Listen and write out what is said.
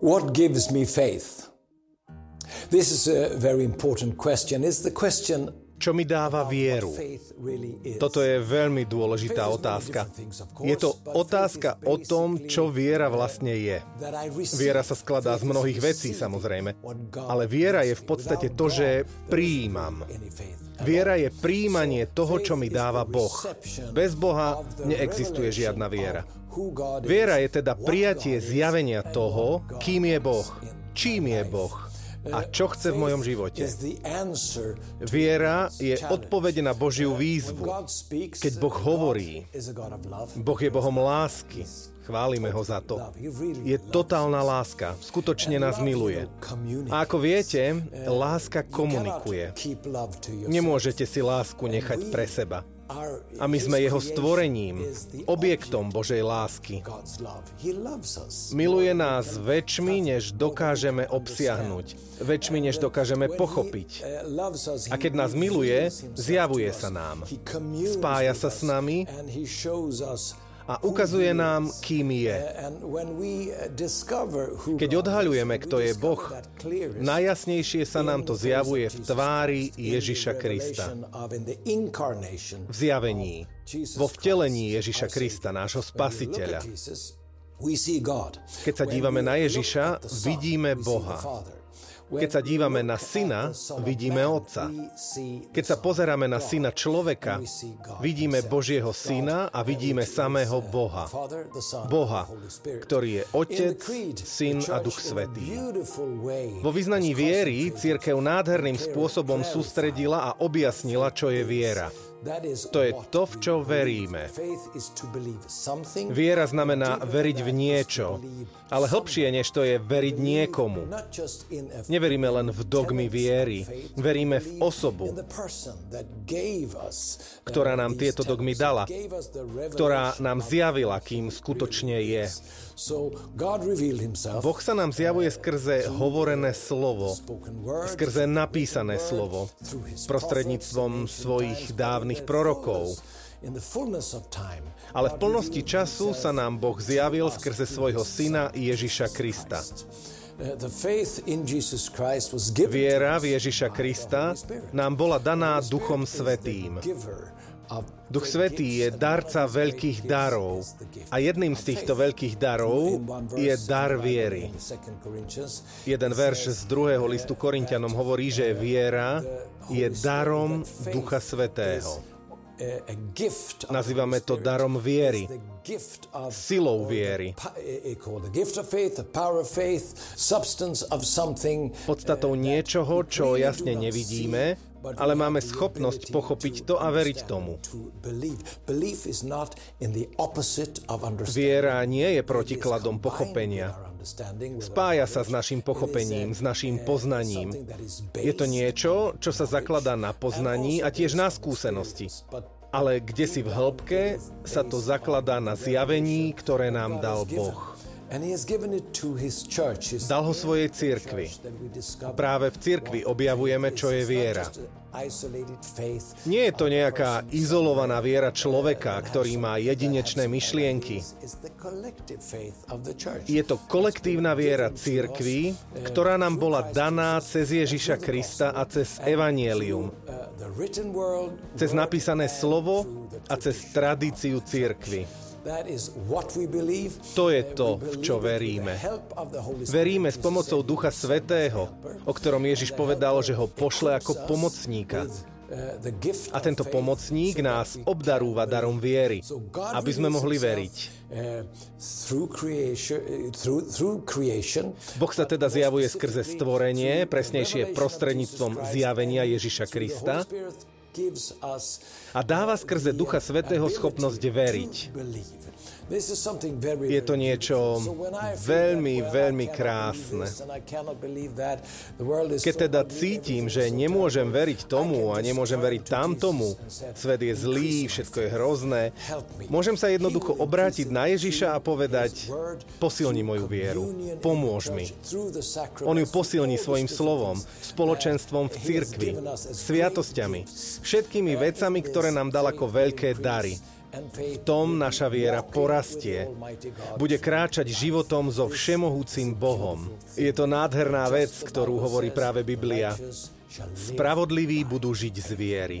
What gives me faith? This is a very important question. It's the question čo mi dáva vieru? Toto je veľmi dôležitá otázka. Je to otázka o tom, čo viera vlastne je. Viera sa skladá z mnohých vecí, samozrejme. Ale viera je v podstate to, že prijímam. Viera je príjmanie toho, čo mi dáva Boh. Bez Boha neexistuje žiadna viera. Viera je teda prijatie zjavenia toho, kým je Boh, čím je Boh a čo chce v mojom živote. Viera je odpoveď na Božiu výzvu. Keď Boh hovorí, Boh je Bohom lásky, Chválime ho za to. Je totálna láska. Skutočne nás miluje. A ako viete, láska komunikuje. Nemôžete si lásku nechať pre seba. A my sme jeho stvorením, objektom Božej lásky. Miluje nás väčšmi, než dokážeme obsiahnuť, väčšmi, než dokážeme pochopiť. A keď nás miluje, zjavuje sa nám. Spája sa s nami a ukazuje nám, kým je. Keď odhaľujeme, kto je Boh, najjasnejšie sa nám to zjavuje v tvári Ježiša Krista. V zjavení, vo vtelení Ježiša Krista, nášho spasiteľa. Keď sa dívame na Ježiša, vidíme Boha. Keď sa dívame na syna, vidíme otca. Keď sa pozeráme na syna človeka, vidíme Božieho syna a vidíme samého Boha. Boha, ktorý je Otec, Syn a Duch Svetý. Vo vyznaní viery církev nádherným spôsobom sústredila a objasnila, čo je viera. To je to, v čo veríme. Viera znamená veriť v niečo, ale hlbšie než to je veriť niekomu. Neveríme len v dogmy viery, veríme v osobu, ktorá nám tieto dogmy dala, ktorá nám zjavila, kým skutočne je. Boh sa nám zjavuje skrze hovorené slovo, skrze napísané slovo, prostredníctvom svojich dávnych prorokov. Ale v plnosti času sa nám Boh zjavil skrze svojho syna Ježiša Krista. Viera v Ježiša Krista nám bola daná Duchom Svetým. Duch Svetý je darca veľkých darov a jedným z týchto veľkých darov je dar viery. Jeden verš z druhého listu Korintianom hovorí, že viera je darom Ducha Svetého. Nazývame to darom viery, silou viery, podstatou niečoho, čo jasne nevidíme, ale máme schopnosť pochopiť to a veriť tomu. Viera nie je protikladom pochopenia. Spája sa s našim pochopením, s našim poznaním. Je to niečo, čo sa zakladá na poznaní a tiež na skúsenosti. Ale kde si v hĺbke sa to zakladá na zjavení, ktoré nám dal Boh. Dal ho svojej cirkvi. Práve v cirkvi objavujeme, čo je viera. Nie je to nejaká izolovaná viera človeka, ktorý má jedinečné myšlienky. Je to kolektívna viera cirkvi, ktorá nám bola daná cez Ježiša Krista a cez Evangelium. Cez napísané slovo a cez tradíciu cirkvi. To je to, v čo veríme. Veríme s pomocou Ducha Svetého, o ktorom Ježiš povedal, že ho pošle ako pomocníka. A tento pomocník nás obdarúva darom viery, aby sme mohli veriť. Boh sa teda zjavuje skrze stvorenie, presnejšie prostredníctvom zjavenia Ježiša Krista, a dáva skrze Ducha Svetého schopnosť veriť. Je to niečo veľmi, veľmi krásne. Keď teda cítim, že nemôžem veriť tomu a nemôžem veriť tamtomu, svet je zlý, všetko je hrozné, môžem sa jednoducho obrátiť na Ježiša a povedať, posilni moju vieru, pomôž mi. On ju posilní svojim slovom, spoločenstvom v cirkvi, sviatosťami, všetkými vecami, ktoré nám dal ako veľké dary. V tom naša viera porastie. Bude kráčať životom so všemohúcim Bohom. Je to nádherná vec, ktorú hovorí práve Biblia. Spravodliví budú žiť z viery.